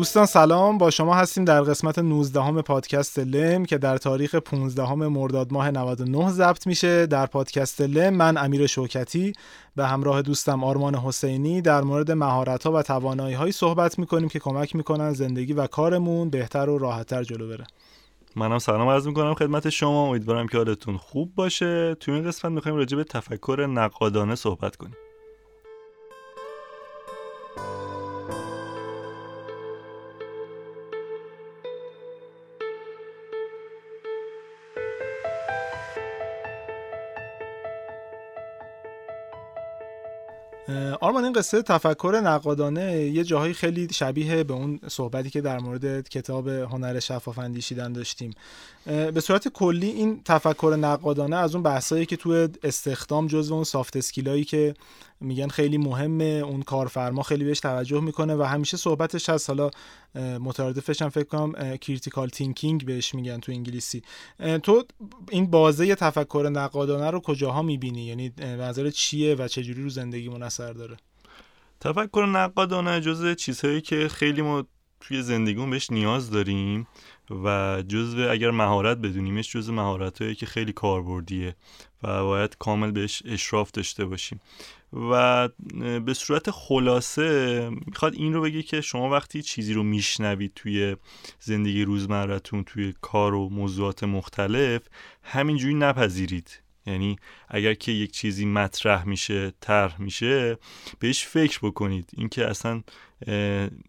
دوستان سلام. با شما هستیم در قسمت 19 همه پادکست لم که در تاریخ 15 همه مرداد ماه 99 ضبط میشه. در پادکست لم من امیر شوکتی به همراه دوستم آرمان حسینی در مورد مهارت ها و توانایی هایی صحبت می‌کنیم که کمک می‌کنن زندگی و کارمون بهتر و راحتتر جلو بره. منم سلام عرض می‌کنم خدمت شما. امیدوارم که حالتون خوب باشه. تو این قسمت می‌خوایم راجع به تفکر نقادانه صحبت کنیم. این قصه تفکر نقادانه یه جاهایی خیلی شبیه به اون صحبتی که در مورد کتاب هنر شفاف اندیشیدن داشتیم. به صورت کلی این تفکر نقادانه از اون بحثایی که توی استخدام جزو اون soft skill ایی که میگن خیلی مهمه اون کارفرما خیلی بهش توجه می‌کنه و همیشه صحبتش از حالا مترادفش هم فکر کنم critical thinking بهش میگن تو انگلیسی. تو این بازه تفکر نقادانه رو کجاها می‌بینی؟ یعنی نظر چیه و چجوری رو زندگی اثر داره؟ تفکر نقادانه جزء چیزهایی که خیلی ما توی زندگیمون بهش نیاز داریم و جزء اگر مهارت بدونیمش جزء مهارت که خیلی کاربردیه و باید کامل بهش اشراف داشته باشیم. و به صورت خلاصه می‌خواد این رو بگه که شما وقتی چیزی رو میشنوید توی زندگی روزمرتون توی کار و موضوعات مختلف همینجوری نپذیرید. یعنی اگر که یک چیزی مطرح میشه طرح میشه بهش فکر بکنید. اینکه اصلا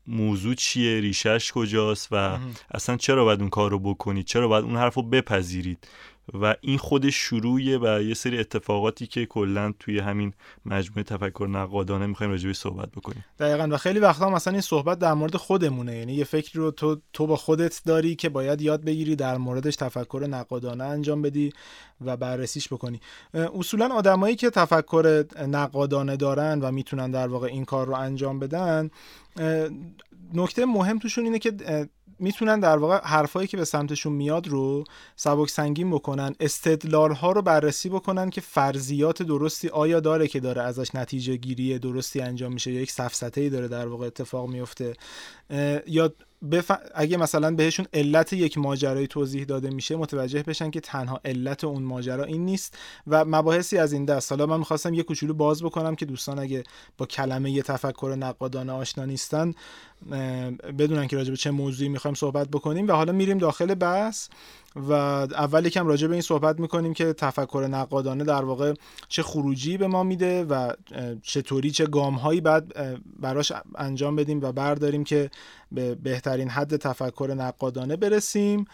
موضوع چیه ریشش کجاست و اصلا چرا باید اون کار رو بکنید؟ چرا باید اون حرف رو بپذیرید؟ و این خودش شروعیه و یه سری اتفاقاتی که کلا توی همین مجموعه تفکر نقادانه می‌خوایم راجبش صحبت بکنیم. دقیقا. و خیلی وقتا مثلا این صحبت در مورد خودمونه. یعنی یه فکری رو تو تو با خودت داری که باید یاد بگیری در موردش تفکر نقادانه انجام بدی و بررسیش بکنی. اصولا آدمایی که تفکر نقادانه دارن و می‌تونن در واقع این کار رو انجام بدن نکته مهم توشون اینه که می‌تونن در واقع حرفایی که به سمتشون میاد رو سبک سنگین بکنن استدلال ها رو بررسی بکنن که فرضیات درستی آیا داره که داره ازش نتیجه گیری درستی انجام میشه یا یک سفسته ای داره در واقع اتفاق میفته. یا بف... اگه مثلا بهشون علت یک ماجرایی توضیح داده میشه متوجه بشن که تنها علت اون ماجرا این نیست و مباحثی از این دست. حالا من می‌خواستم یه کوچولو باز بکنم که دوستان اگه با کلمه یه تفکر نقادانه آشنا نیستن بدونن که راجع به چه موضوعی می‌خوایم صحبت بکنیم. و حالا میریم داخل بحث. و اول یکم راجع به این صحبت می‌کنیم که تفکر نقادانه در واقع چه خروجی به ما میده و چطوری چه گام هایی بعد براش انجام بدیم و برداریم که به بهترین حد تفکر نقادانه برسیم.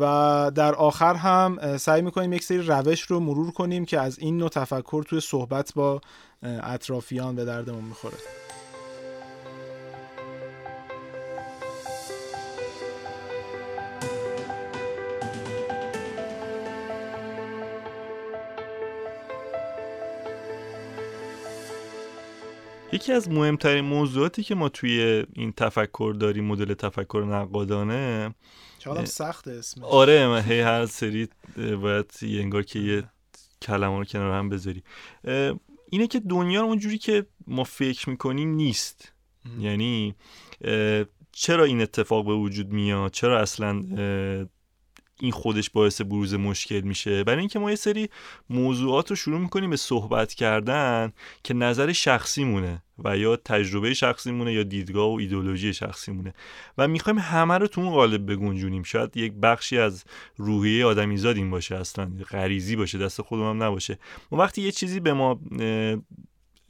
و در آخر هم سعی می‌کنیم یک سری روش رو مرور کنیم که از این نوع تفکر توی صحبت با اطرافیان به دردمون می‌خوره. یکی از مهمترین موضوعاتی که ما توی این تفکر داریم مدل تفکر نقادانه چقدر سخت اسمش. آره من هی هر سری باید یه انگار که یه کلمه رو کنار هم بذاری. اینه که دنیا اونجوری که ما فکر می‌کنیم نیست. یعنی چرا این اتفاق به وجود میاد؟ چرا اصلا این خودش باعث بروز مشکل میشه. برای اینکه ما یه سری موضوعات رو شروع می‌کنیم به صحبت کردن که نظر شخصی مونه و یا تجربه شخصی مونه یا دیدگاه و ایدولوژی شخصی مونه و می‌خوایم همه رو تو اون قالب بگنجونیم. شاید یک بخشی از روحیه آدمیزاد این باشه اصلا غریزی باشه دست خودمون نباشه. ما وقتی یه چیزی به ما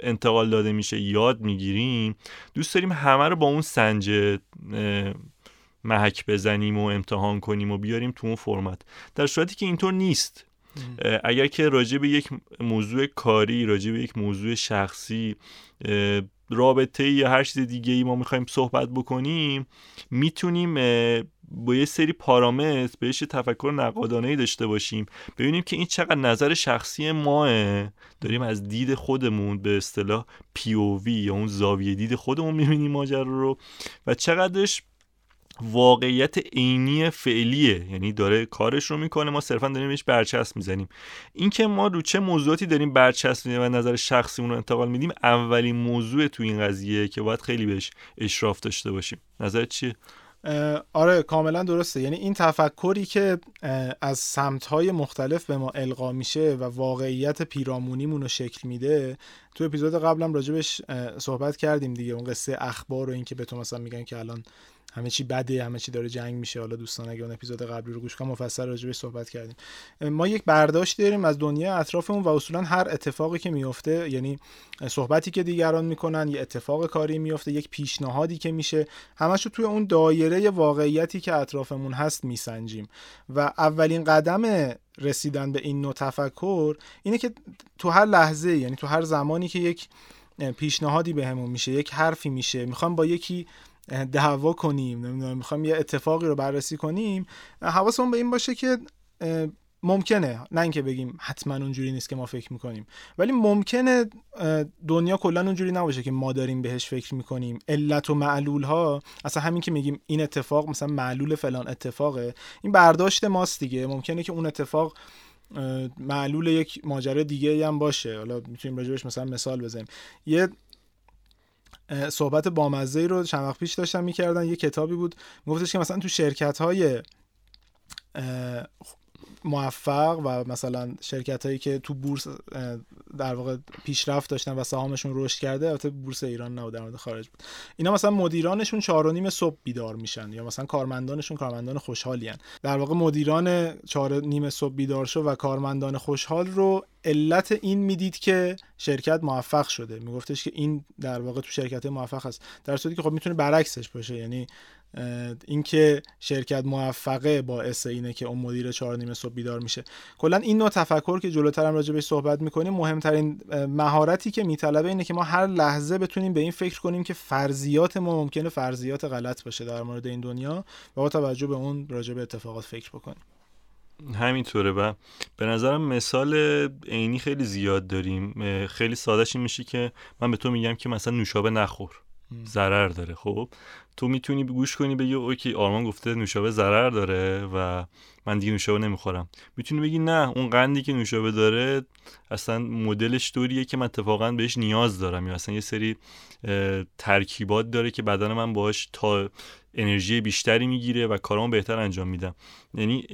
انتقال داده میشه یاد می‌گیریم دوست داریم همه رو با اون سنج محک بزنیم و امتحان کنیم و بیاریم تو اون فرمت. در صورتی که اینطور نیست. اگر که راجع به یک موضوع کاری راجع به یک موضوع شخصی رابطه یا هر چیز دیگه ای ما می‌خوایم صحبت بکنیم می‌تونیم با یه سری پارامتر بهش تفکر نقادانه داشته باشیم. ببینیم که این چقدر نظر شخصی ماه. داریم از دید خودمون به اصطلاح پی یا اون زاویه دید خودمون می‌بینیم ماجرا رو و چقدرش واقعیت عینی فعلیه. یعنی داره کارش رو می‌کنه ما صرفا داریم بهش برچسب می‌زنیم. اینکه ما رو چه موضوعاتی داریم برچسب می‌زنیم و نظر شخصیمون رو انتقال میدیم اولین موضوع تو این قضیه که باید خیلی بهش اشراف داشته باشیم. نظر چیه؟ آره کاملا درسته. یعنی این تفکری که از سمتهای مختلف به ما القا میشه و واقعیت پیرامونیمون رو شکل میده تو اپیزود قبلم راجبش صحبت کردیم دیگه. اون قصه اخبار و اینکه به تو مثلا میگن که الان همه چی بده همه چی داره جنگ میشه. حالا دوستان اگه اون اپیزود قبلی رو گوش کنن مفصل راجع صحبت کردیم. ما یک برداشت داریم از دنیا اطرافمون و اصولا هر اتفاقی که میفته یعنی صحبتی که دیگران می‌کنن یه اتفاق کاری میفته یک پیشنهادی که میشه همش رو توی اون دایره واقعیتی که اطرافمون هست میسنجیم. و اولین قدم رسیدن به این نوع تفکر اینه که تو هر لحظه یعنی تو هر زمانی که یک پیشنهادی بهمون به میشه یک حرفی میشه می‌خوام با یکی دعوا کنیم نمی‌دونم می‌خوایم یه اتفاقی رو بررسی کنیم حواسمون به این باشه که ممکنه نه اینکه بگیم حتما اونجوری نیست که ما فکر می‌کنیم ولی ممکنه دنیا کلا اونجوری نباشه که ما داریم بهش فکر می‌کنیم. علت و معلول ها اصلا همین که میگیم این اتفاق مثلا معلول فلان اتفاقه این برداشت ماست دیگه. ممکنه که اون اتفاق معلول یک ماجرا دیگه هم باشه. حالا می‌تونیم راجبش مثلا مثال بزنیم. یه صحبت بامزه رو چند وقت پیش داشتم می‌کردن یه کتابی بود میگفتش که مثلا تو شرکت های موفق و مثلا شرکت هایی که تو بورس در واقع پیشرفت داشتن و سهامشون رشد کرده البته بورس ایران نه در مورد خارج بود. اینا مثلا مدیرانشون چهار و نیم صبح بیدار میشن یا مثلا کارمندانشون کارمندان خوشحالین در واقع مدیران چهار نیم صبح بیدار شد و کارمندان خوشحال رو علت این می‌دید که شرکت موفق شده. میگفتش که این در واقع تو شرکت موفق هست. در صورتی که خب می‌تونه برعکسش باشه یعنی اینکه شرکت موفقه باعث اینه که اون مدیر چهار نیمه صبح بیدار میشه. کلا این نوع تفکر که جلوتر هم راجع بهش صحبت می‌کنیم مهمترین مهارتی که میطلبه اینه که ما هر لحظه بتونیم به این فکر کنیم که فرضیات ما ممکنه فرضیات غلط باشه در مورد این دنیا و با توجه به اون راجع به اتفاقات فکر بکنیم. همینطوره و به نظرم مثال عینی خیلی زیاد داریم. خیلی سادهش این میشه که من به تو میگم که مثلا نوشابه نخور. ضرر داره خب؟ تو می‌تونی گوش کنی بگی اوکی آرمان گفته نوشابه ضرر داره و من دیگه نوشابه نمی‌خورم. می‌تونی بگی نه اون قندی که نوشابه داره اصلا مدلش طوریه که من اتفاقا بهش نیاز دارم. یا اصلا یه سری ترکیبات داره که بدن من باش تا انرژی بیشتری می‌گیره و کارامو بهتر انجام میدم. یعنی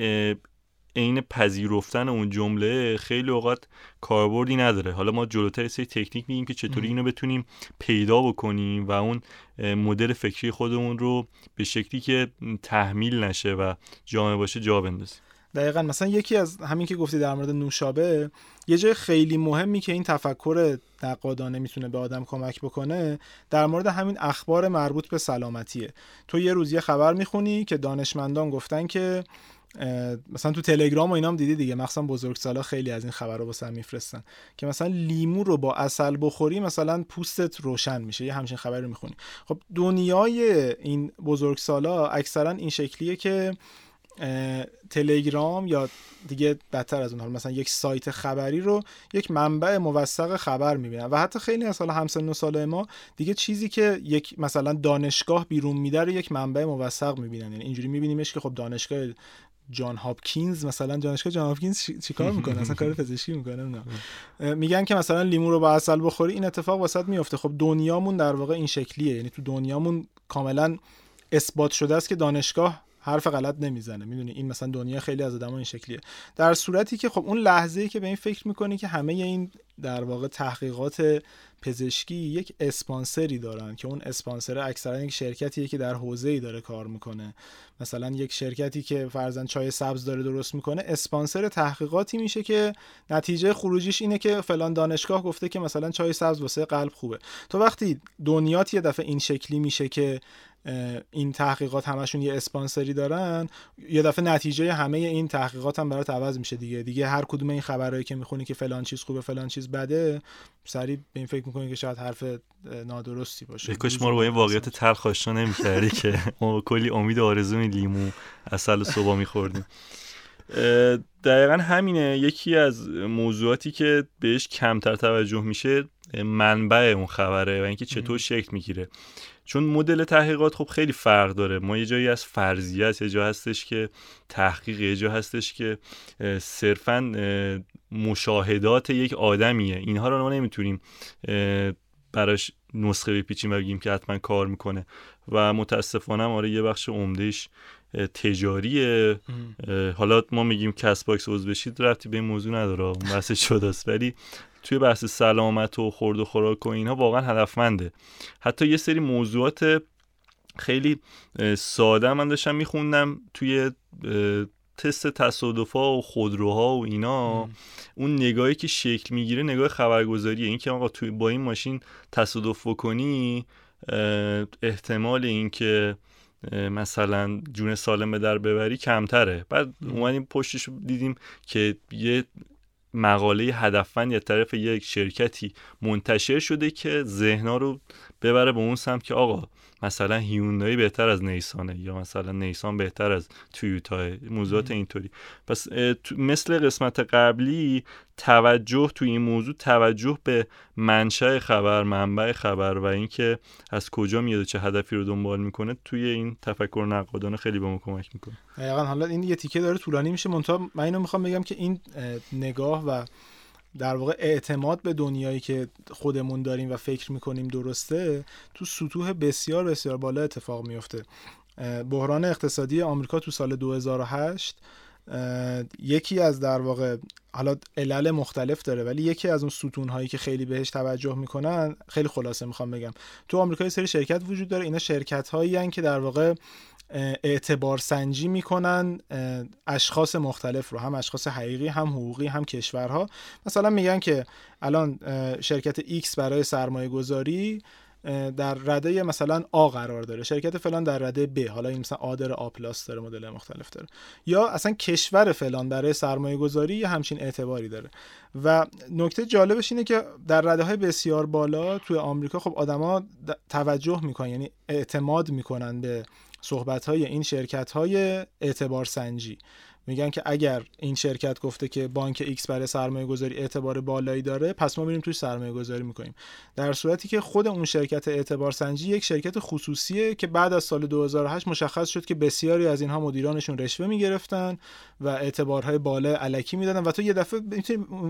عین پذیرفتن اون جمله خیلی اوقات کاربردی نداره. حالا ما جلوتر سری تکنیک میگیم که چطوری اینو بتونیم پیدا بکنیم و اون مدل فکری خودمون رو به شکلی که تحمیل نشه و جامعه باشه جا بندازیم دقیقا. مثلا یکی از همین که گفتی در مورد نوشابه یه جای خیلی مهمی که این تفکر نقادانه می‌تونه به آدم کمک بکنه در مورد همین اخبار مربوط به سلامتیه. تو یه روز یه خبر می‌خونی که دانشمندان گفتن که مثلا تو تلگرام و اینام دیدی دیگه. مخصوصا بزرگسالا خیلی از این خبر رو واسه میفرستن که مثلا لیمو رو با اصل بخوری مثلا پوستت روشن میشه. یه همچین خبری رو می‌خونی. خب دنیای این بزرگسالا اکثرا این شکلیه که تلگرام یا دیگه بدتر از اون حال مثلا یک سایت خبری رو یک منبع موثق خبر می‌بینن. و حتی خیلی از حالا همسن و سال ما دیگه چیزی که یک مثلا دانشگاه بیرون میده رو یک منبع موثق می‌بینن. یعنی اینجوری میبینیمش که خب دانشگاه جان هاپکینز مثلا دانشگاه جان هاپکینز چیکار می‌کنه؟ اصلا کار پزشکی می‌کنه نه میگن که مثلا لیمو رو با اصل بخوری این اتفاق وسط میفته خب دنیامون در واقع این شکلیه. یعنی تو دنیامون کاملا اثبات شده است که دانشگاه حرف غلط نمی‌زنه. می‌دونی؟ این مثلا دنیا خیلی از آدم این شکلیه. در صورتی که خب اون لحظه که به این فکر می‌کنی که همه این در واقع تحقیقات پزشکی یک اسپانسری دارن که اون اسپانسر اکثرا یک شرکتیه که در حوزه ای داره کار می‌کنه. مثلا یک شرکتی که فرزن چای سبز داره درست می‌کنه اسپانسر تحقیقاتی میشه که نتیجه خروجیش اینه که فلان دانشگاه گفته که مثلا چای سبز واسه قلب خوبه. تو وقتی دنیات یه دفعه این شکلی میشه که این تحقیقات همشون یه اسپانسری دارن. یه دفعه نتیجه همه این تحقیقات هم برات عوض میشه دیگه. دیگه هر کدوم این خبرهایی که می‌خونی که فلان چیز خوبه فلان چیز بده سریع به این فکر می‌کنی که شاید حرف نادرستی باشه. کاش ما رو با این واقعیت تلخ آشنا نمی‌کردی که ما کلی امید آرزو لیمو اصل صبح میخوردیم. دقیقا همینه. یکی از موضوعاتی که بهش کمتر توجه میشه منبع اون خبره و اینکه چطور شکل می‌گیره. چون مدل تحقیقات خب خیلی فرق داره. ما یه جایی از فرضیه است یه جا هستش که تحقیق یه جا هستش که صرفا مشاهدات یک آدمیه. اینها رو ما نمی‌تونیم براش نسخه بپیچیم و بگیم که حتما کار می‌کنه. و متاسفانه آره یه بخش عمدهش تجاریه. حالا ما میگیم کس باکس عضو بشید ربطی به این موضوع نداره. بحثش جداست ولی توی بحث سلامت و خورد و خوراک و اینها واقعا هدفمنده. حتی یه سری موضوعات خیلی ساده من داشتم میخوندم توی تست تصادفا و خودروها و اینا. اون نگاهی که شکل می‌گیره نگاه خبرگزاریه. این که آقا توی با این ماشین تصادف بکنی احتمال اینکه مثلا جون سالم به در ببری کمتره. بعد اومدیم پشتش دیدیم که یه مقاله هدفمند یا طرف یک شرکتی منتشر شده که ذهنا رو ببره به اون سمت که آقا مثلا هیوندای بهتر از نیسانه یا مثلا نیسان بهتر از تویوتا موضوعات اینطوری. پس مثل قسمت قبلی توجه تو این موضوع توجه به منشأ خبر منبع خبر و اینکه از کجا میاد چه هدفی رو دنبال می‌کنه توی این تفکر نقادانه خیلی به ما کمک می‌کنه. دقیقا حالا این یه تیکه داره طولانی میشه. منتها من اینو می‌خوام بگم که این نگاه و در واقع اعتماد به دنیایی که خودمون داریم و فکر می‌کنیم درسته تو سطوح بسیار بسیار بالا اتفاق میفته بحران اقتصادی آمریکا تو سال 2008 یکی از در واقع حالا علل مختلف داره ولی یکی از اون ستون هایی که خیلی بهش توجه می‌کنن خیلی خلاصه می‌خوام بگم. تو آمریکا یه سری شرکت وجود داره اینا شرکت هایی که در واقع اعتبار سنجی می‌کنن اشخاص مختلف رو هم اشخاص حقیقی هم حقوقی هم کشورها. مثلا میگن که الان شرکت X برای سرمایه گذاری در رده مثلا آ قرار داره. شرکت فلان در رده ب حالا این مثلا آ داره آ پلاس داره مدل مختلف داره. یا اصلا کشور فلان برای سرمایه گذاری یه همچین اعتباری داره. و نکته جالبش اینه که در رده های بسیار بالا توی آمریکا خب آدما توجه می‌کنن یعنی اعتماد می‌کنن به صحبت های این شرکت های اعتبار سنجی. میگن که اگر این شرکت گفته که بانک ایکس برای سرمایه گذاری اعتبار بالایی داره پس ما میریم توش سرمایه گذاری می‌کنیم. در صورتی که خود اون شرکت اعتبار سنجی یک شرکت خصوصیه که بعد از سال 2008 مشخص شد که بسیاری از اینها مدیرانشون رشوه می‌گرفتن و اعتبارهای بالا الکی می‌دادن. و تو یه دفعه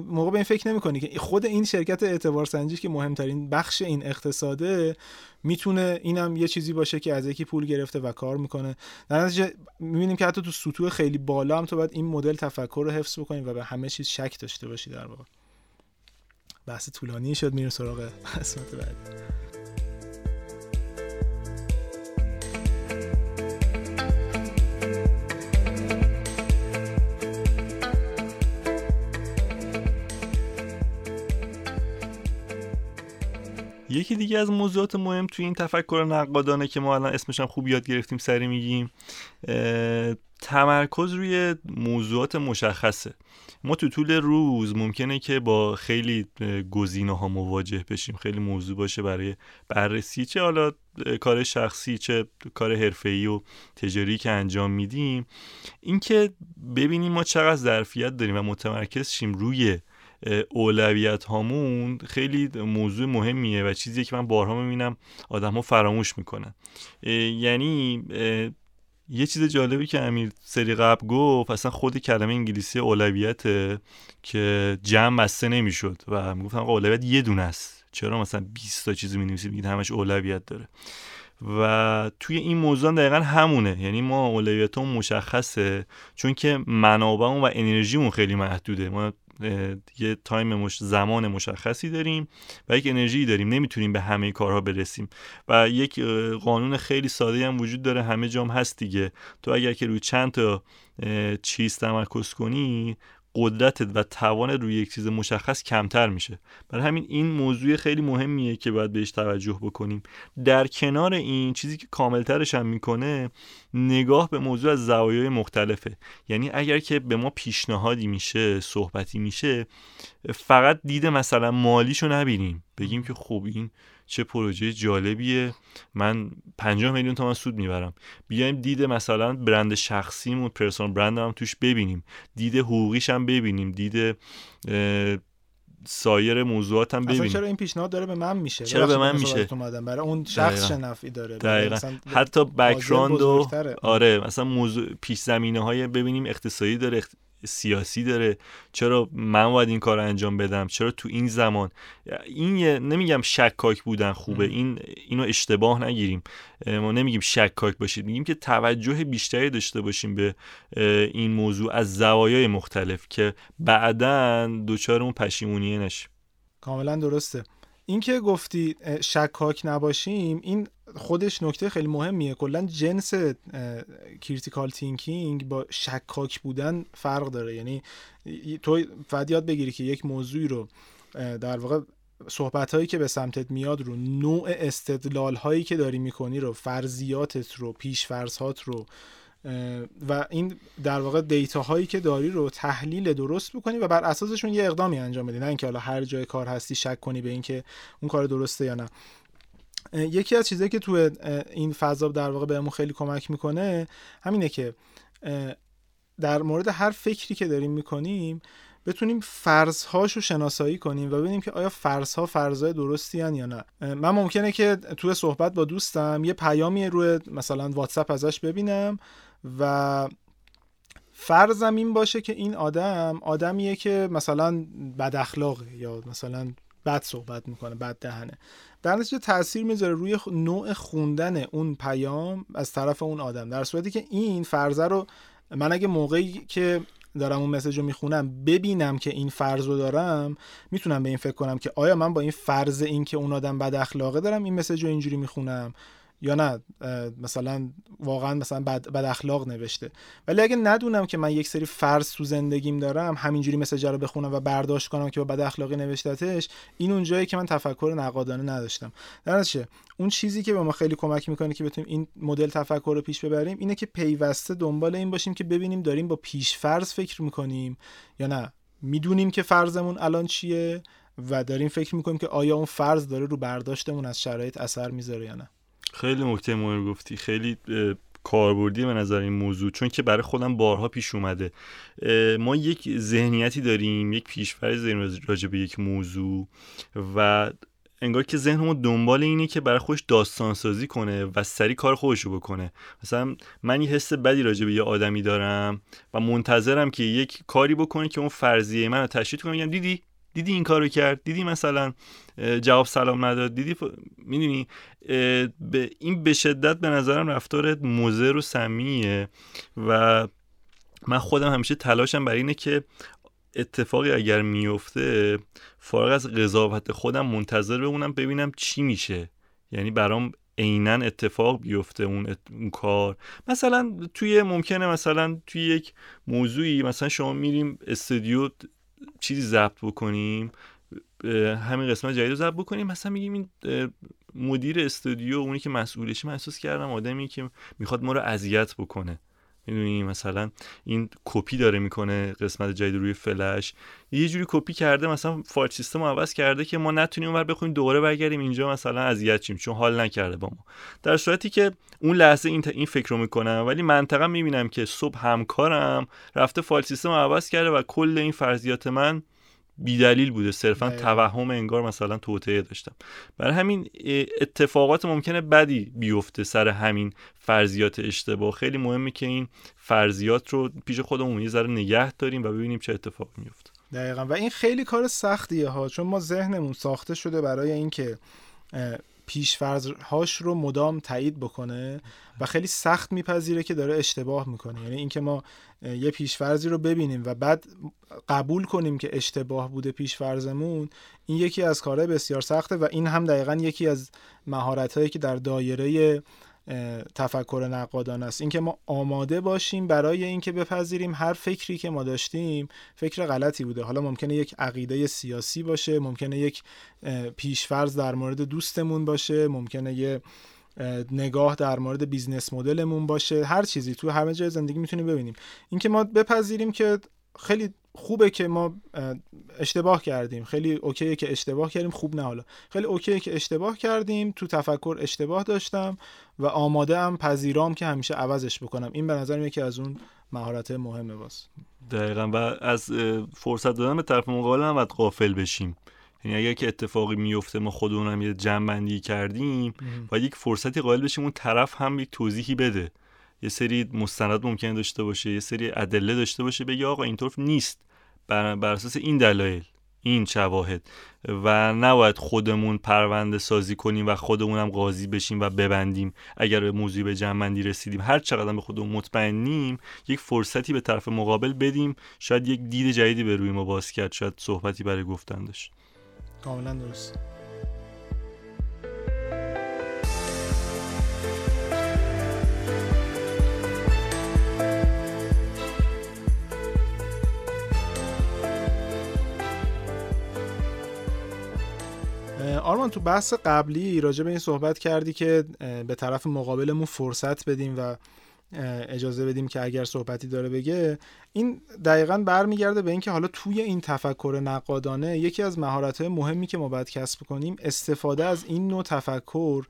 موقع به این فکر نمی‌کنی که خود این شرکت اعتبار سنجی که مهمترین بخش این اقتصاده می‌تونه اینم یه چیزی باشه که از یکی پول گرفته و کار می‌کنه. در نتیجه می‌بینیم که حتی تو سطوح خیلی بالا هم تو باید این مدل تفکر رو حفظ بکنی و به همه چیز شک داشته باشی در واقع. بحث طولانی شد میریم سراغ قسمت بعدی. یکی دیگه از موضوعات مهم توی این تفکر نقادانه که ما الان اسمش هم خوب یاد گرفتیم سری میگیم تمرکز روی موضوعات مشخصه. ما تو طول روز ممکنه که با خیلی گزینه ها مواجه بشیم خیلی موضوع باشه برای بررسی چه حالا کار شخصی چه کار حرفه‌ای و تجاری که انجام میدیم. اینکه ببینیم ما چقدر ظرفیت داریم و متمرکز شیم روی اولویت هامون خیلی موضوع مهمیه و چیزی که من بارها می‌بینم آدم ها فراموش می‌کنن. یعنی یه چیز جالبی که امیر سری قبل گفت اصلا خود کلمه انگلیسی اولویته که جمع بسته نمی‌شد و می‌گفتن اولویت یه دونه است. چرا مثلا 20 تا چیزی می نویسید همش اولویت داره. و توی این موضوع دقیقا همونه. یعنی ما اولویتمون مشخصه چون که منابعمون و انرژیمون خیلی محدوده. ما یه تایم مش... زمان مشخصی داریم و یک انرژی داریم. نمی‌تونیم به همه کارها برسیم. و یک قانون خیلی ساده هم وجود داره. همه جام هست دیگه. تو اگر که روی چند تا چیز تمرکز کنی قدرتت و توان روی یک چیز مشخص کمتر میشه. برای همین این موضوع خیلی مهمیه که باید بهش توجه بکنیم. در کنار این چیزی که کاملترش هم می‌کنه نگاه به موضوع از زوایای مختلفه. یعنی اگر که به ما پیشنهادی میشه صحبتی میشه فقط دید مثلا مالیشو نبینیم. بگیم که خوب این چه پروژه جالبیه. من 50 میلیون تومان سود می‌برم. بیایم دید مثلا برند شخصیمون پرسونال برند هم توش ببینیم. دید حقوقیش هم ببینیم. دید سایر موضوعات هم ببینیم. چرا این پیشنهاد داره به من میشه؟ چرا به من میشه؟ برای اون شخص چه نفعی داره. دقیقا. حتی بکراند و آره مثلا موضوع پیش زمینه های ببینیم اقتصادی داره سیاسی داره. چرا من باید این کار انجام بدم؟ چرا تو این زمان؟ این نمیگم شکاک بودن خوبه. این اینو اشتباه نگیریم. ما نمیگیم شکاک باشید. میگیم که توجه بیشتری داشته باشیم به این موضوع از زوایای مختلف که بعدا دوچار اون پشیمونیه نشیم. کاملا درسته. اینکه گفتی شکاک نباشیم این خودش نکته خیلی مهمیه. کلا جنس critical thinking با شکاک بودن فرق داره. یعنی تو فقط یاد بگیری که یک موضوعی رو در واقع صحبت هایی که به سمتت میاد رو نوع استدلال هایی که داری می‌کنی رو فرضیاتت رو پیش فرضهات رو و این در واقع data هایی که داری رو تحلیل درست بکنی و بر اساسشون یه اقدامی انجام بدی. نه اینکه حالا هر جای کار هستی شک کنی به اینکه اون کار درسته یا نه. یکی از چیزایی که تو این فضا در واقع بهمون خیلی کمک می‌کنه همینه که در مورد هر فکری که داریم می‌کنیم بتونیم فرضهاش رو شناسایی کنیم و ببینیم که آیا فرضها فرضهای درستی هن یا نه. من ممکنه که توی صحبت با دوستم یه پیامی روی مثلا واتساپ ازش ببینم و فرضم این باشه که این آدم آدمیه که مثلا بد اخلاقه یا مثلا بد صحبت می‌کنه بد دهنه. در نتیجه تاثیر می‌ذاره روی نوع خوندن اون پیام از طرف اون آدم. در صورتی که این فرضه رو من اگه موقعی که دارم اون مسیج رو می‌خونم ببینم که این فرض رو دارم می‌تونم به این فکر کنم که آیا من با این فرض این که اون آدم بد اخلاقه دارم این مسیج رو اینجوری می‌خونم؟ یا نه مثلا واقعا مثلا بد, بد اخلاق نوشته. ولی اگه ندونم که من یک سری فرض تو زندگیم دارم همینجوری مسیج رو بخونم و برداشت کنم که با بد اخلاقی نوشتتش این اونجایی که من تفکر نقادانه نداشتم. در اون چیزی که به ما خیلی کمک می‌کنه که بتونیم این مدل تفکر رو پیش ببریم اینه که پیوسته دنبال این باشیم که ببینیم داریم با پیش فرض فکر می‌کنیم یا نه. می‌دونیم که فرضمون الان چیه و داریم فکر می‌کنیم که آیا اون فرض داره رو برداشتمون از شرایط اثر می‌ذاره یا نه. خیلی نکته مهم گفتی. خیلی کاربردی به نظر این موضوع چون که برای خودم بارها پیش اومده. ما یک ذهنیتی داریم یک پیشفرض داریم راجع به یک موضوع و انگار که ذهنمون دنبال اینه که برای خوش داستان سازی کنه و سری کار خودشو بکنه. مثلا من یه حس بدی راجع به یه آدمی دارم و منتظرم که یک کاری بکنه که اون فرضیه من رو تشدید کنه. میگم دیدی؟ دیدی این کارو کرد؟ دیدی مثلا جواب سلام نداد؟ دیدی ف... می‌دونی؟ به این به شدت به نظرم رفتار مزر و سمیه و من خودم همیشه تلاشم بر اینه که اتفاقی اگر میفته فارغ از قضاوت خودم منتظر بمونم ببینم چی میشه. یعنی برام عینا اتفاق بیفته اون, اون کار. مثلا توی ممکنه مثلا توی یک موضوعی مثلا شما میریم استودیو چیزی ضبط بکنیم همین قسمت جدید رو ضبط بکنیم. مثلا میگیم این مدیر استودیو اونی که مسئولش من احساس کردم آدمی که می‌خواد ما رو اذیت بکنه. می‌دونی مثلا این کپی داره می‌کنه قسمت جدید روی فلش. یه جوری کپی کرده مثلا فایل سیستم رو عوض کرده که ما نتونیم اونور بخونیم دوباره برگردیم اینجا مثلا اذیت شیم چون حال نکرده با ما. در صورتی که اون لحظه این این فکر رو می‌کنم ولی منطقه می‌بینم که صبح همکارم رفته فایل سیستم رو عوض کرده و کل این فرضیات من بیدلیل بوده. صرفا توهم انگار مثلا توطعه داشتم. برای همین اتفاقات ممکنه بدی بیفته سر همین فرضیات اشتباه. خیلی مهمه که این فرضیات رو پیش خودمون یه ذره نگه داریم و ببینیم چه اتفاقی میفته دقیقا. و این خیلی کار سختیه ها چون ما ذهنمون ساخته شده برای اینکه پیشفرضهاش رو مدام تایید بکنه و خیلی سخت میپذیره که داره اشتباه می‌کنه. یعنی اینکه ما یه پیشفرضی رو ببینیم و بعد قبول کنیم که اشتباه بوده پیشفرزمون این یکی از کارهای بسیار سخته و این هم دقیقا یکی از مهارت که در دایره تفکر نقادانه است. اینکه ما آماده باشیم برای اینکه بپذیریم هر فکری که ما داشتیم فکر غلطی بوده. حالا ممکنه یک عقیده سیاسی باشه ممکنه یک پیشفرض در مورد دوستمون باشه ممکنه یه نگاه در مورد business model مون باشه. هر چیزی تو همه جای زندگی می‌تونیم ببینیم. اینکه ما بپذیریم که خیلی خوبه که ما اشتباه کردیم. خیلی okay ه که اشتباه کردیم خوب نه حالا. خیلی okay ه که اشتباه کردیم. تو تفکر اشتباه داشتم. و آماده ام پذیرام که همیشه عوضش بکنم. این به نظرم یکی از اون مهارت مهمه باز. دقیقا. و از فرصت دادن به طرف مقابل هم نباید غافل بشیم. یعنی اگر که اتفاقی میفته ما خودمون یه جمع کردیم و یک فرصتی قائل بشیم اون طرف هم یک توضیحی بده. یه سری مستند ممکن داشته باشه یه سری ادله داشته باشه بگه آقا اینطور نیست. بر, بر اساس این دلایل. این شواهد و نباید خودمون پرونده سازی کنیم و خودمون هم قاضی بشیم و ببندیم. اگر به موضوعی به جمعندی رسیدیم هر چقدر به خودمون مطمئنیم یک فرصتی به طرف مقابل بدیم. شاید یک دید جدیدی به روی ما باز کرد شاید صحبتی برای گفتن داشت. کاملا درست. آرمان تو بحث قبلی راجع به این صحبت کردی که به طرف مقابلمون فرصت بدیم و اجازه بدیم که اگر صحبتی داره بگه. این دقیقا برمیگرده به اینکه حالا توی این تفکر نقادانه یکی از مهارت مهمی که ما باید کسب کنیم استفاده از این نوع تفکر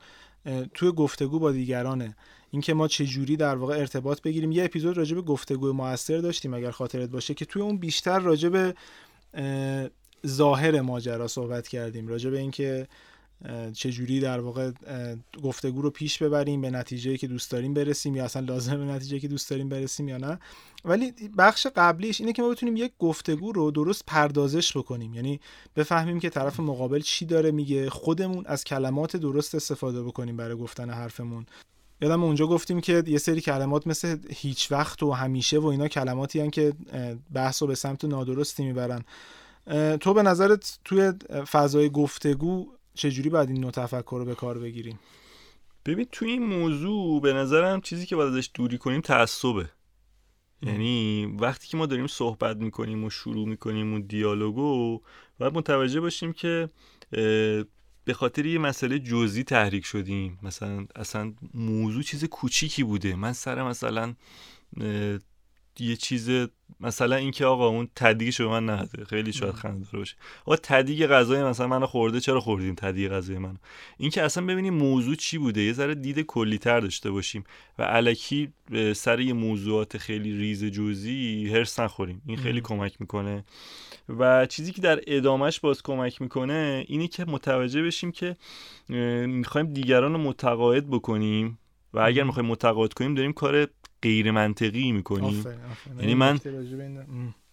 توی گفتگو با دیگرانه. اینکه ما چه جوری در واقع ارتباط بگیریم. یه اپیزود راجع به گفتگو موثر داشتیم اگر خاطرت باشه که توی اون بیشتر راجع به ظاهر ماجرا صحبت کردیم راجع به اینکه چجوری در واقع گفتگو رو پیش ببریم به نتیجه که دوست داریم برسیم یا اصلا لازم به نتیجه که دوست داریم برسیم یا نه. ولی بخش قبلیش اینه که ما بتونیم یک گفتگو رو درست پردازش بکنیم. یعنی بفهمیم که طرف مقابل چی داره میگه خودمون از کلمات درست استفاده بکنیم برای گفتن حرفمون. یادم اونجا گفتیم که یه سری کلمات مثل هیچ وقت و همیشه و اینا کلماتی هن که بحث رو به سمت نادرستی می‌برن. تو به نظرت توی فضای گفتگو چجوری باید این نوع تفکر رو به کار بگیریم؟ ببین توی این موضوع به نظرم چیزی که باید ازش دوری کنیم تعصبه. یعنی وقتی که ما داریم صحبت می‌کنیم و شروع می‌کنیم اون دیالوگو باید متوجه باشیم که به خاطر یه مسئله جزئی تحریک شدیم. مثلا اصلا موضوع چیز کوچیکی بوده. من سر مثلا یه چیز مثلا اینکه آقا اون تدیگ شما من نده خیلی شاید خنده باشه. آقا تدیگ غذای مثلا منو خورده چرا خوردیم تدیگ غذای منو؟ اینکه اصلا ببینیم موضوع چی بوده؟ یه ذره دید کلی تر داشته باشیم و علکی سر یه موضوعات خیلی ریز جزئی هرس نخوریم. این خیلی کمک می‌کنه. و چیزی که در ادامهش باز کمک می‌کنه اینی که متوجه بشیم که می‌خوایم دیگران رو متقاعد بکنیم و اگر می‌خوایم متقاعد کنیم داریم کار غیر منطقی می‌کنیم یعنی من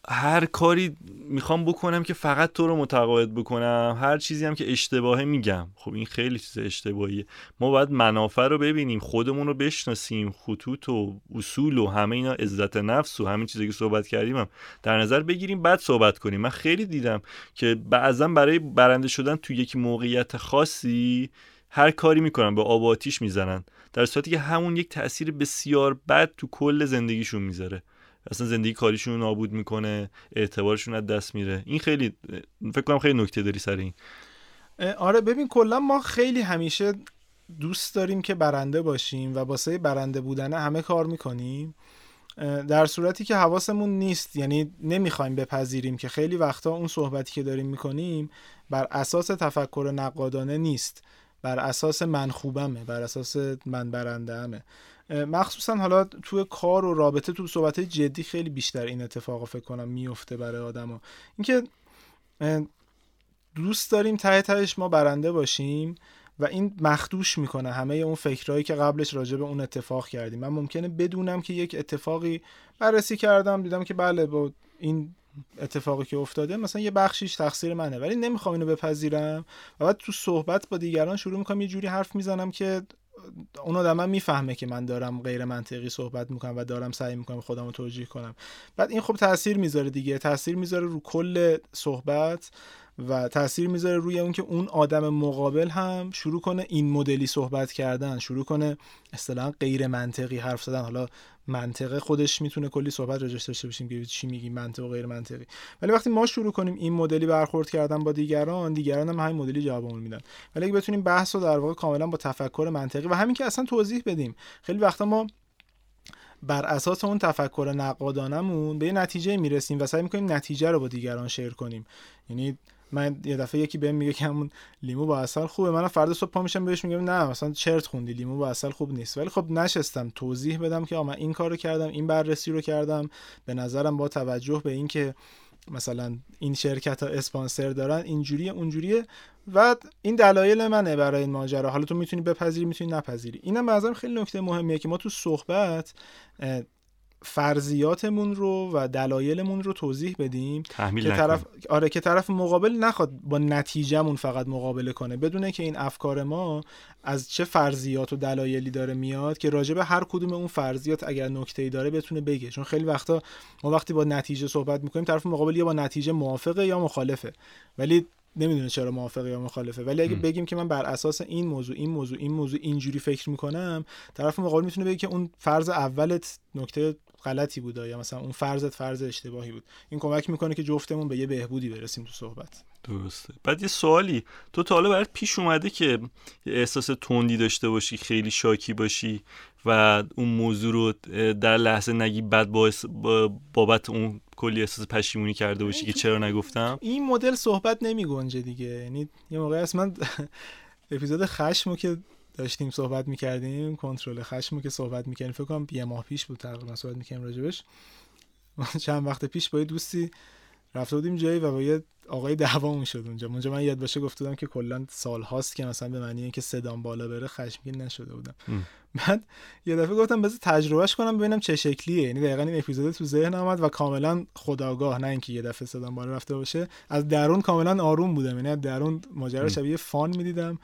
هر کاری می‌خوام بکنم که فقط تو رو متقاعد بکنم هر چیزی هم که اشتباهه میگم. خب این خیلی چیز اشتباهیه. ما باید منافع رو ببینیم خودمون رو بشناسیم خطوط و اصول و همه اینا عزت نفس و همین چیزی که صحبت کردیم هم در نظر بگیریم بعد صحبت کنیم. من خیلی دیدم که بعضا برای برنده شدن تو یک موقعیت خاصی هر کاری می‌کنن به آب آتیش می‌زنن. در صورتی که همون یک تاثیر بسیار بد تو کل زندگیشون می‌ذاره. اصلا زندگی کاریشون نابود می‌کنه اعتبارشون از دست میره. این خیلی فکر کنم خیلی نکته داری سر این. آره ببین کلا ما خیلی همیشه دوست داریم که برنده باشیم و واسه برنده بودن همه کار می‌کنیم. در صورتی که حواسمون نیست یعنی نمی‌خوایم بپذیریم که خیلی وقتا اون صحبتی که داریم می‌کنیم بر اساس تفکر نقادانه نیست. بر اساس من خوبمه بر اساس من برنده همه مخصوصا حالا توی کار و رابطه تو صحبت جدی خیلی بیشتر این اتفاق فکر کنم میفته برای آدما. اینکه دوست داریم ته تهش ما برنده باشیم و این مخدوش می‌کنه همه اون فکرهایی که قبلش راجع به اون اتفاق کردیم. من ممکنه بدونم که یک اتفاقی بررسی کردم دیدم که بله با این اتفاقی که افتاده مثلا یه بخشیش تقصیر منه ولی نمی‌خوام اینو بپذیرم. و بعد تو صحبت با دیگران شروع می‌کنم یه جوری حرف می‌زنم که اون آدم می‌فهمه که من دارم غیر منطقی صحبت می‌کنم و دارم سعی می‌کنم خودم رو توجیه کنم. بعد این خب تاثیر می‌ذاره دیگه تاثیر می‌ذاره رو کل صحبت. و تاثیر می‌ذاره روی اون که اون آدم مقابل هم شروع کنه این مدلی صحبت کردن شروع کنه اصطلاحا غیر منطقی حرف زدن. حالا منطقه خودش می‌تونه کلی صحبت راجعش داشته باشیم که چی میگیم منطق و غیر منطقی. ولی وقتی ما شروع کنیم این مدلی برخورد کردن با دیگران دیگران هم همین مدلی جوابمون میدن. ولی اگه بتونیم بحث رو در واقع کاملا با تفکر منطقی و همین که اصلا توضیح بدیم خیلی وقتا ما بر اساس اون تفکر نقادانمون به یه نتیجه می‌رسیم و سعی می‌کنیم نتیجه رو با دیگران شیر کنیم. یعنی من یه دفعه یکی بهم میگه که همون لیمو با اصل خوبه. منم فردا صبح پا میشم بهش میگم نه مثلا چرت خوندی لیمو با اصل خوب نیست. ولی خب نشستم توضیح بدم که من این کارو کردم این بررسی رو کردم. به نظرم با توجه به اینکه مثلا این شرکت ها اسپانسر دارن اینجوریه اونجوریه. و این دلایل منه برای این ماجرا. حالا تو می‌تونی بپذیری می‌تونی نپذیری. اینم نظرم خیلی نکته مهمیه که ما تو صحبت فرضیاتمون رو و دلایلمون رو توضیح بدیم که طرف آره که طرف مقابل نخواد با نتیجهمون فقط مقابله کنه. بدونه که این افکار ما از چه فرضیات و دلایلی داره میاد که راجع به هر کدوم اون فرضیات اگر نکته‌ای داره بتونه بگه. چون خیلی وقتا ما وقتی با نتیجه صحبت می‌کنیم طرف مقابل یا با نتیجه موافقه یا مخالفه. ولی نمی‌دونه چرا موافقه یا مخالفه ولی اگه بگیم که من بر اساس این موضوع این موضوع این موضوع اینجوری فکر می‌کنم طرف مقابل می‌تونه بگه که اون فرض اولت نکته غلطی بوده یا مثلا اون فرضت فرض اشتباهی بود. این کمک می‌کنه که جفتمون به یه بهبودی برسیم تو صحبت. درسته. بعد یه سوالی. تو تا حالا برات پیش اومده که احساس تندی داشته باشی خیلی شاکی باشی. و اون موضوع رو در لحظه نگی بعد بابت اون کلی احساس پشیمونی کرده باشی که چرا نگفتم؟ این مدل صحبت نمی گنجه دیگه. یعنی یه موقع است من اپیزود خشمو که داشتیم صحبت می‌کردیم کنترل خشمو که صحبت می‌کردیم فکر کنم یه ماه پیش بود تقریبا صحبت می‌کردیم راجبش. چند وقت پیش با یه دوستی رفته بودیم جایی و با یه آقای دعوا شد اونجا. اونجا من یاد باشه گفته بودم که کلا سال هاست که مثلا به معنی اینکه صدام بالا بره خشمگین نشده بودم. بعد یه دفعه گفتم بذار تجربهش کنم ببینم چه شکلیه. یعنی دقیقا این اپیزود تو ذهن آمد و کاملا خداگاه نه اینکه یه دفعه صدام بالا رفته باشه. از درون کاملا آروم بودم. یعنی از درون ماجرا شبیه فان می‌دیدم.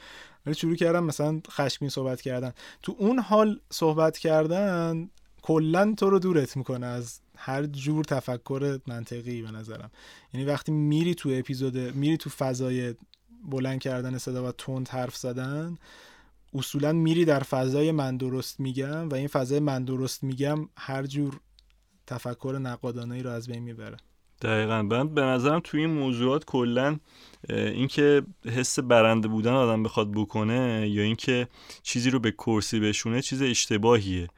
ولی شروع کردم مثلا خشمگین صحبت کردن. تو اون حال صحبت کردن کلا تو رو دورت می‌کنه از هر جور تفکر منطقی به نظرم. یعنی وقتی میری تو اپیزود میری تو فضای بلند کردن صدا و تند حرف زدن اصولا میری در فضای من درست میگم و این فضای من درست میگم هر جور تفکر نقادانه ای رو از بین می‌بره. دقیقا. من به نظرم توی این موضوعات کلا اینکه حس برنده بودن آدم بخواد بکنه یا اینکه چیزی رو به کرسی بشونه چیز اشتباهیه.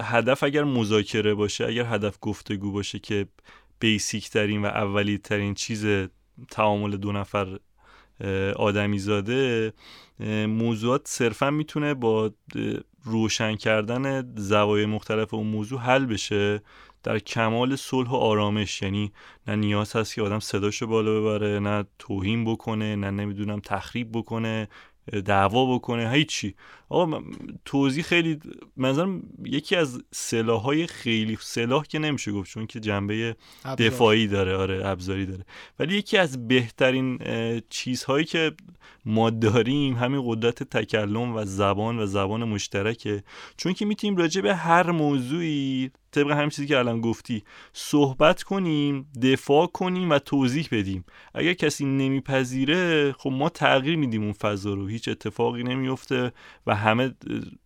هدف اگر مذاکره باشه اگر هدف گفتگو باشه که بیسیک ترین و اولی ترین چیز تعامل دو نفر آدمی زاده موضوعات صرفا می‌تونه با روشن کردن زوایای مختلف اون موضوع حل بشه. در کمال صلح و آرامش یعنی نه نیاز هست که آدم صداشو بالا ببره نه توهین بکنه نه نمی‌دونم تخریب بکنه. دعوا بکنه. هیچی. آقا توضیح خیلی منظرم یکی از سلاح های خیلی سلاح که نمیشه گفت چون که جنبه دفاعی داره آره ابزاری داره. ولی یکی از بهترین چیزهایی که ما داریم همین قدرت تکلم و زبان و زبان مشترکه. چون که می‌تونیم راجع به هر موضوعی طبق همین چیزی که الان گفتی صحبت کنیم دفاع کنیم و توضیح بدیم. اگر کسی نمیپذیره خب ما تغییر میدیم اون فضا رو. هیچ اتفاقی نمیفته و همه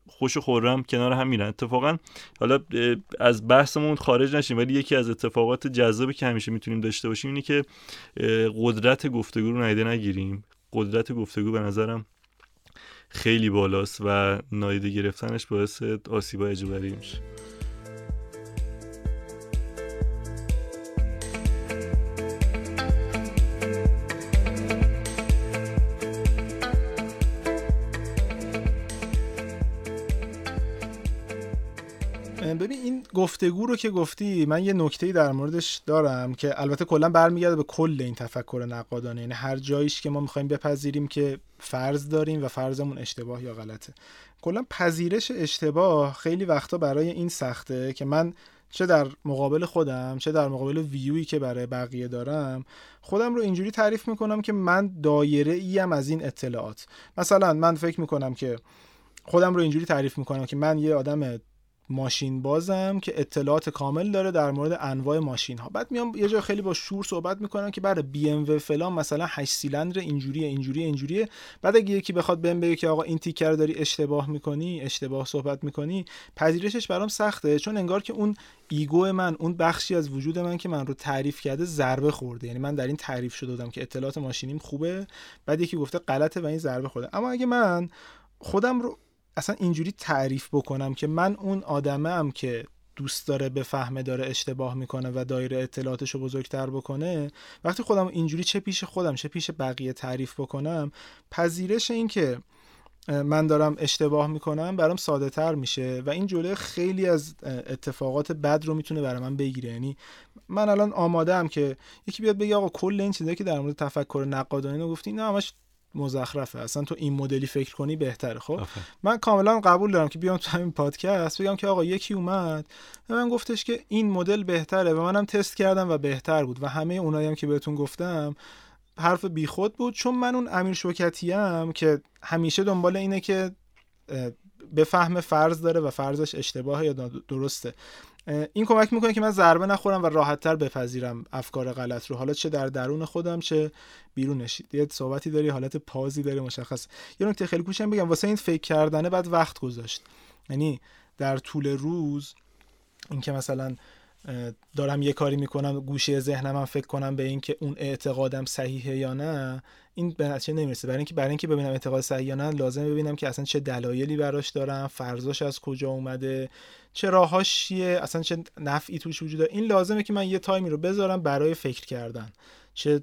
خوش خورم کنار هم میرن. اتفاقا حالا از بحثمون خارج نشیم ولی یکی از اتفاقات جذابی که همیشه می‌تونیم داشته باشیم اینه که قدرت گفتگو رو نایده نگیریم. قدرت گفتگو به نظرم خیلی بالاست و نایده گرفتنش باعث آسیبای اجباری میشه. ببین این گفتگو رو که گفتی من یه نکته در موردش دارم که البته کلا برمیگرده به کل این تفکر نقادانه. یعنی هر جاییش که ما می‌خوایم بپذیریم که فرض داریم و فرضمون اشتباه یا غلطه. کلا پذیرش اشتباه خیلی وقتا برای این سخته که من چه در مقابل خودم چه در مقابل ویویی که برای بقیه دارم خودم رو اینجوری تعریف می‌کنم که من دایره ایم از این اطلاعات. مثلا من فکر می‌کنم که خودم رو اینجوری تعریف می‌کنم که من یه آدم ماشین بازم که اطلاعات کامل داره در مورد انواع ماشین ها بعد میام یه جا خیلی با شور صحبت می‌کنم که برای بی ام و فلان مثلا 8 سیلندر اینجوریه اینجوریه اینجوریه. بعد اگه یکی بخواد بهم بگه که آقا این تیکر داری اشتباه می‌کنی اشتباه صحبت می‌کنی پذیرشش برام سخته. چون انگار که اون ایگو من اون بخشی از وجود من که من رو تعریف کرده ضربه خورده. یعنی من در این تعریف شده بودم که اطلاعات ماشینیم خوبه. بعد یکی گفته غلطه و این ضربه خورده. اما اگه من خودم رو اصلا اینجوری تعریف بکنم که من اون آدمم که دوست داره بفهمه داره اشتباه می‌کنه و دایره اطلاعاتش رو بزرگتر بکنه وقتی خودم اینجوری چه پیش خودم چه پیش بقیه تعریف بکنم پذیرش این که من دارم اشتباه می‌کنم برام ساده تر میشه و این جلوی خیلی از اتفاقات بد رو می‌تونه برای من بگیره. یعنی من الان آماده ام که یکی بیاد بگه آقا کل این چیزایی که در مورد تفکر نقادانه گفتی نه همش مزخرفه. اصلا تو این مدلی فکر کنی بهتره. خب؟ من کاملا قبول دارم که بیام تو همین پادکست بگم که آقا یکی اومد و من گفتش که این مدل بهتره و منم تست کردم و بهتر بود و همه اونایی هم که بهتون گفتم حرف بیخود بود چون من اون امیر شوکتی هم که همیشه دنبال اینه که به فهم فرض داره و فرضش اشتباهه یا درسته. این کمک می‌کنه که من ضربه نخورم و راحتتر بپذیرم افکار غلط رو. حالا چه در درون خودم چه بیرونش یه صحبتی داری حالت پازی داری مشخص. یه نکته خیلی کوچیک بگم. واسه این فکر کردنه بعد وقت گذاشت. یعنی در طول روز اینکه مثلا دارم یه کاری می‌کنم گوشه ذهنم هم فکر کنم به اینکه اون اعتقادم صحیحه یا نه این به نتیجه نمی‌رسه. برای اینکه برای اینکه ببینم اعتقاد صحیح یا نه لازم ببینم که اصلا چه دلایلی براش دارم فرضاش از کجا اومده چه راهاش چیه اصلا چه نفعی توش وجود داره. این لازمه که من یه تایمی رو بذارم برای فکر کردن. چه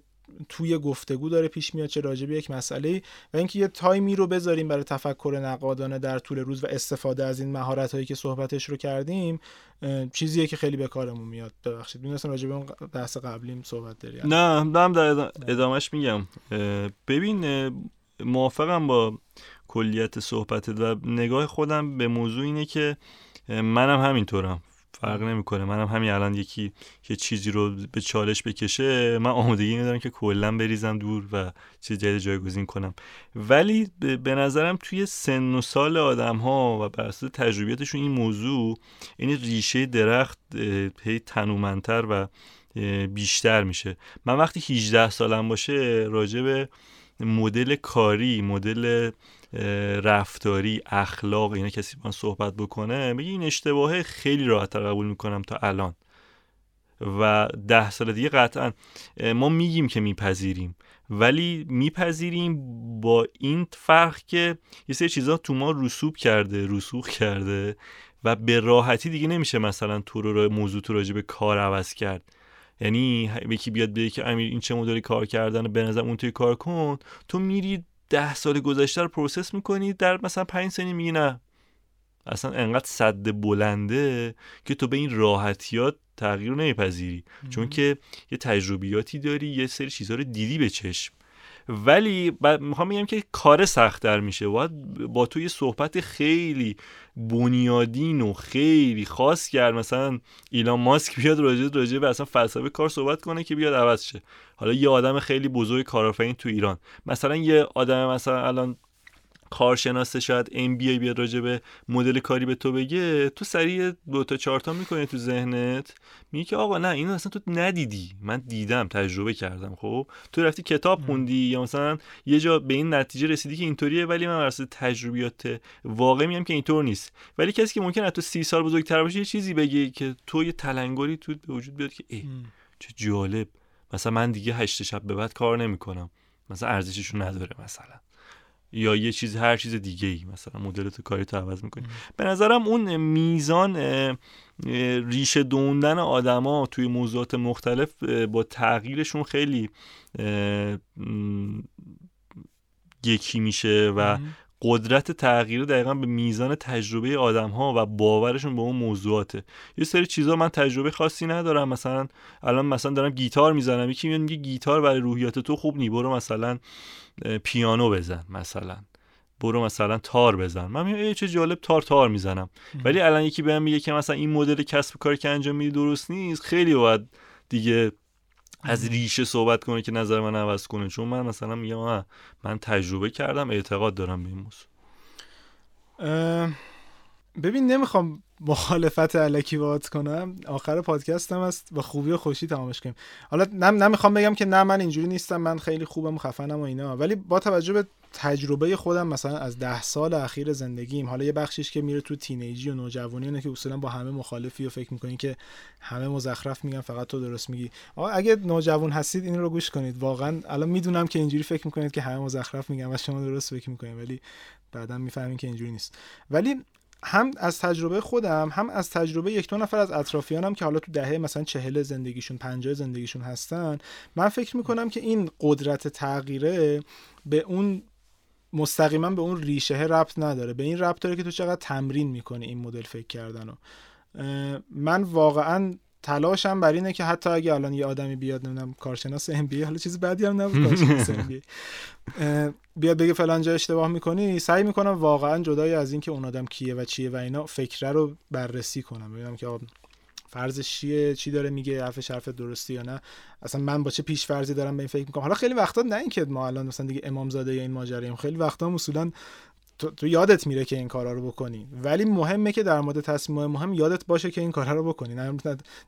توی گفتگو داره پیش میاد چه راجع به یک مسئله و اینکه یه تایمی رو بذاریم برای تفکر نقادانه در طول روز و استفاده از این مهارت هایی که صحبتش رو کردیم چیزیه که خیلی به کارمون میاد. ببخشید می‌دونستم راجع اون بحث قبلیم صحبت داری. نه دارم در ادامهش میگم. ببین موافقم با کلیت صحبتت و نگاه خودم به موضوع اینه که منم همینطورم. فرق نمی‌کنه. منم همین الان یکی یه چیزی رو به چالش بکشه من آمادگی ندارم که کلا بریزم دور و چیز جدید جایگزین کنم. ولی به نظرم توی سن و سال آدم ها و بر اساس تجربیاتشون این موضوع این ریشه درخت هی تنومندتر و بیشتر میشه. من وقتی 18 سالم باشه راجع به مدل کاری مدل رفتاری اخلاق اینا کسی من صحبت بکنه میگه این اشتباهه خیلی راحت قبول می‌کنم تا الان. و ده سال دیگه قطعا ما میگیم که میپذیریم. ولی میپذیریم با این فرق که یه سری چیزا تو ما رسوب کرده رسوخ کرده و به راحتی دیگه نمیشه مثلا تو رو موضوع تو راجع به کار عوض کرد. یعنی یکی بیاد بگه که امیر این چه مدلی کار کردن به نظر اون توی کار کن. تو میری ده سال گذشته رو process می‌کنی در مثلا پنج ثانیه میگی نه. اصلا انقدر صد بلنده که تو به این راحتیات تغییر نمیپذیری. چون که یه تجربیاتی داری یه سری چیزها رو دیدی به چشم. ولی می‌خوام بگم که کار سختتر میشه. باید با تو یه صحبت خیلی بنیادین و خیلی خاص کرد. مثلا ایلان ماسک بیاد راجع راجع به اصلا فلسفه کار صحبت کنه که بیاد عوض شه. حالا یه آدم خیلی بزرگ کارآفرین تو ایران. مثلا یه آدم مثلا الان کارشناسه شاید ام بی ای بیاد راجع به مدل کاری به تو بگه تو سریع دو تا چهار تا می‌کنه تو ذهنت. میگه که آقا نه اینو اصلا تو ندیدی. من دیدم تجربه کردم. خب تو رفتی کتاب خوندی یا مثلا یه جا به این نتیجه رسیدی که اینطوریه ولی من واسه تجربیات واقعی میگم که اینطور نیست. ولی کسی که ممکنه تو سی سال بزرگتر باشه یه چیزی بگه که تو یه تلنگری تو به وجود بیاد که ای چه جالب. مثلا من دیگه هشت شب به بعد کار نمی‌کنم. مثلا ارزششون نداره مثلا. یا یه چیز هر چیز دیگه ای مثلا مدل تو کاری تو عوض می‌کنی. به نظرم اون میزان ریشه دوندن آدما توی موضوعات مختلف با تغییرشون خیلی یکی میشه و قدرت تغییر دقیقا به میزان تجربه آدم ها و باورشون به اون موضوعاته. یه سری چیزا من تجربه خاصی ندارم. مثلا الان مثلا دارم گیتار می‌زنم. یکی میگه گیتار برای روحیات تو خوب نی. برو مثلا پیانو بزن مثلا. برو مثلا تار بزن. من میگم چه جالب تار تار می‌زنم. ولی الان یکی بهم میگه که مثلا این مدل کسب کاری که انجام میدی درست نیست. خیلی باید دیگه از ریشه صحبت کنه که نظر من عوض کنه. چون من مثلا میگم من تجربه کردم اعتقاد دارم به این موضوع. ببین نمی‌خوام مخالفت علکی باید کنم. آخر پادکستم است و خوبی و خوشی تمامش کنیم. حالا نم نمی‌خوام بگم که نه من اینجوری نیستم. من خیلی خوبم و خفنم و اینا. ولی با توجه به تجربه خودم مثلا از ده سال اخیر زندگیم حالا یه بخشیش که میره تو تینیجی و نوجوانی اینه که اصولا با همه مخالفی و فکر می‌کنی که همه مزخرف میگن فقط تو درست میگی. آقا اگه نوجوان هستید این رو گوش کنید. واقعا الان می‌دونم که اینجوری فکر می‌کنید که همه مزخرف میگن و شما درست فکر می‌کنید ولی بعدا می‌فهمین که اینجوری نیست. ولی هم از تجربه خودم هم از تجربه یک دو نفر از اطرافیانم که حالا تو دهه مثلا چهل زندگیشون پنجاه زندگیشون هستن من فکر می‌کنم که این قدرت تغییره به اون مستقیما به اون ریشه ربط نداره. به این ربط داره که تو چقدر تمرین می‌کنی این مدل فکر کردن من واقعا تلاشم بر اینه که حتی اگه الان یه آدمی بیاد نمی‌دونم کارشناس ام بی حالا چیز بدی هم نبود کارشناس ام بی بیاد بگه فلان جا اشتباه می‌کنی سعی می‌کنم واقعا جدای از اینکه اون آدم کیه و چیه و اینا فکره رو بررسی کنم. ببینم که فرضش چیه چی داره میگه حرفش حرف درستی یا نه؟ اصلا من با چه پیش فرضی دارم به این فکر می‌کنم؟ حالا خیلی وقتا نه اینکه ما الان مثلا دیگه امامزاده یا این ماجرایم خیلی وقتا اصولا تو, تو, یادت میره که این کارا رو بکنی. ولی مهمه که در مورد تصمیم مهم یادت باشه که این کارا رو بکنی. نه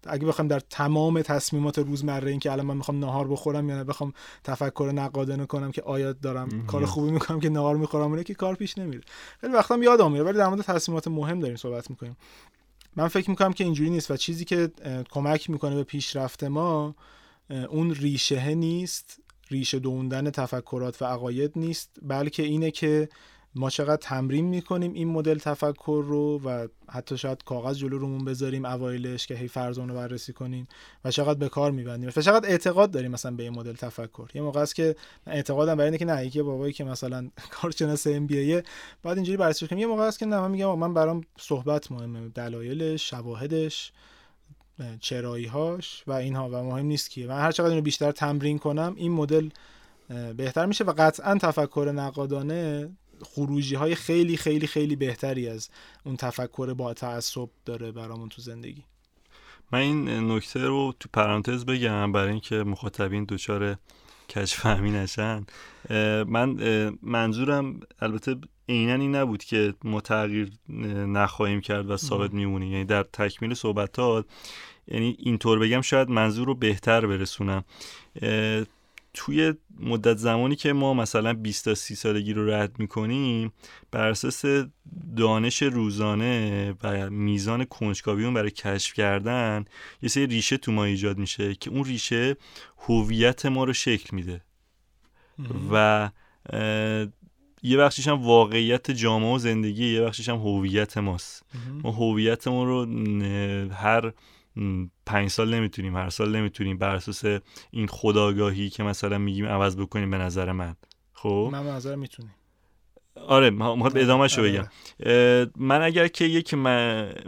اگه بخوام در تمام تصمیمات روزمره این که الان من می‌خوام نهار بخورم یا نه بخوام تفکر نقادانه کنم که آیا دارم کار خوبی می‌کنم که نهار می‌خورم اونه که کار پیش نمیره. خیلی وقتا یادم میره. ولی در مورد تصمیمات مهم داریم صحبت می‌کنیم. من فکر می‌کنم که اینجوری نیست و چیزی که کمک می‌کنه به پیشرفت ما اون ریشه نیست ریشه دوندن تفکرات و عقاید نیست بلکه اینه که ما چقدر تمرین می‌کنیم این مدل تفکر رو و حتی شاید کاغذ جلو رومون بذاریم اوایلش که هی فرضون رو بررسی کنیم و چقدر به کار میبندیم و چقدر اعتقاد داریم مثلا به این مدل تفکر. یه موقع است که اعتقادم برای اینه که نه یکی بابایی که مثلا کارشناس ام بی بعد اینجوری بررسی کنیم. یه موقع است که نه من میگم من برام صحبت مهمه دلایلش شواهدش چرایی هاش و اینها و مهم نیست که من هر چقدر اینو بیشتر تمرین کنم این مدل بهتر میشه و قطعا تفکر نقادانه خروجی های خیلی خیلی خیلی بهتری از اون تفکر با تعصب داره برامون تو زندگی. من این نکته رو تو پرانتز بگم برای اینکه مخاطبین دچار کشفهمی نشن. من منظورم البته عینا این نبود که ما تغییر نخواهیم کرد و ثابت میمونیم. یعنی در تکمیل صحبتات یعنی اینطور بگم شاید منظور رو بهتر برسونم. توی مدت زمانی که ما مثلا 20 تا 30 سالگی رو رد می‌کنیم بر اساس دانش روزانه و میزان کنجکاویمون برای کشف کردن یه سری ریشه تو ما ایجاد میشه که اون ریشه هویت ما رو شکل میده. و یه بخشیش هم واقعیت جامعه و زندگی یه بخشیش هم هویت ماست. ما هویتمون رو هر پنج سال نمی‌تونیم هر سال نمی‌تونیم بر اساس این خداگاهی که مثلا میگیم عوض بکنیم به نظر من. خب؟ من به نظر می‌تونیم. آره ما ادامه شو بگم. من اگر که یک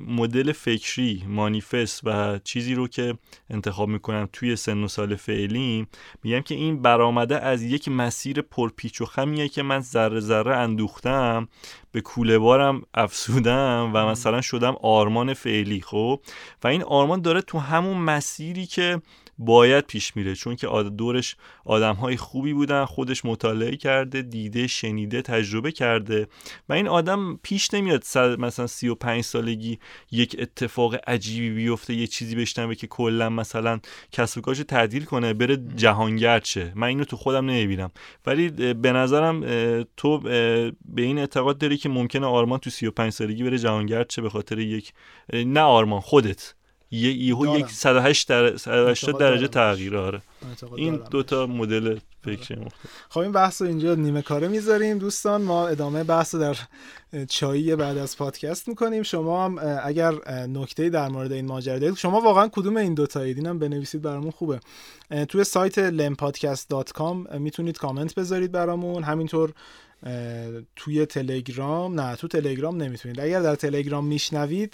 مدل فکری مانیفست و چیزی رو که انتخاب می‌کنم توی سن و سال فعلی میگم که این برآمده از یک مسیر پرپیچ و خمیه که من ذره ذره اندوختم به کوله بارم افسودم و مثلا شدم آرمان فعلی خب؟ و این آرمان داره تو همون مسیری که باید پیش میره چون که دورش آدم های خوبی بودن خودش مطالعه کرده دیده شنیده تجربه کرده و این آدم پیش نمیاد مثلا 35 سالگی یک اتفاق عجیبی بیفته یه چیزی بشنوه که کلا مثلا کسب کارش تعدیل کنه بره جهانگرد شه. من اینو تو خودم نمی‌بینم. ولی به نظرم تو به این اعتقاد داری که ممکنه آرمان تو 35 سالگی بره جهانگرد شه به خاطر یک نه آرمان خودت. یه ایهو یک 108 در 180 درجه تغییر آره. این دوتا مدل فکر خب این بحث رو اینجا نیمه کاره می‌ذاریم. دوستان ما ادامه بحث در چایی بعد از پادکست می‌کنیم. شما هم اگر نکته در مورد این ماجرا دارید شما واقعا کدوم این دو تایید؟ اینم بنویسید برامون خوبه. توی سایت lempodcast.com می‌تونید کامنت بذارید برامون. همینطور توی تلگرام نه تو تلگرام نمی‌تونید. اگر در تلگرام میشنوید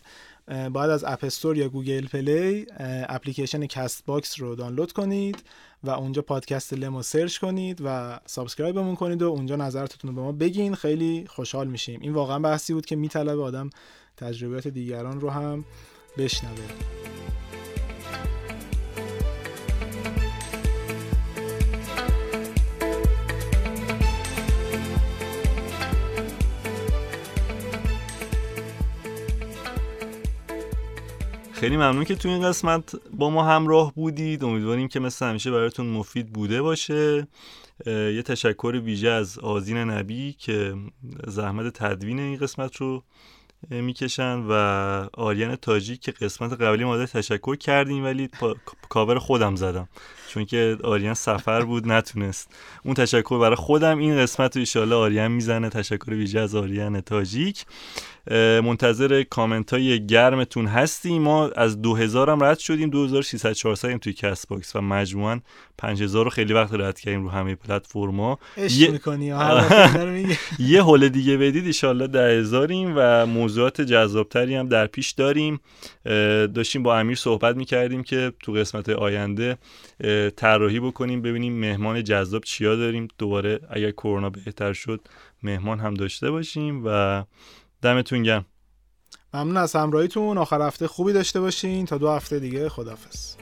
باید از App Store یا Google Play اپلیکیشن Castbox رو دانلود کنید و اونجا پادکست لمو search کنید و subscribe مون کنید و اونجا نظرتون رو به ما بگین. خیلی خوشحال میشیم. این واقعا بحثی بود که میطلبه آدم تجربیات دیگران رو هم بشنوه. خیلی ممنون که تو این قسمت با ما همراه بودید. امیدواریم که مثل همیشه براتون مفید بوده باشه. یه تشکر ویژه از آزین نبی که زحمت تدوین این قسمت رو می‌کشن و آریان تاجی که قسمت قبلی ما تشکر کردیم ولی کاور خودم زدم. چون که آریان سفر بود نتونست. اون تشکر برای خودم. این قسمت رو ایشالا آریان می‌زنه. تشکر ویژه از آریان تاجیک. منتظر کامنت های گرمتون هستیم. ما از 2000 هم رد شدیم 2300 400 توی Castbox و مجموعا 5000 رو خیلی وقت رد کردیم رو همه پلتفرما. یه... یه هل دیگه بدید ان در هزاریم و موضوعات جذابتری هم در پیش داریم. داشتیم با امیر صحبت می‌کردیم که تو قسمت آینده طراحی بکنیم ببینیم مهمان جذاب چیا داریم. دوباره اگر کرونا بهتر شد مهمان هم داشته باشیم و دمتون گرم. ممنون از همراهیتون. آخر هفته خوبی داشته باشین. تا دو هفته دیگه خدافظ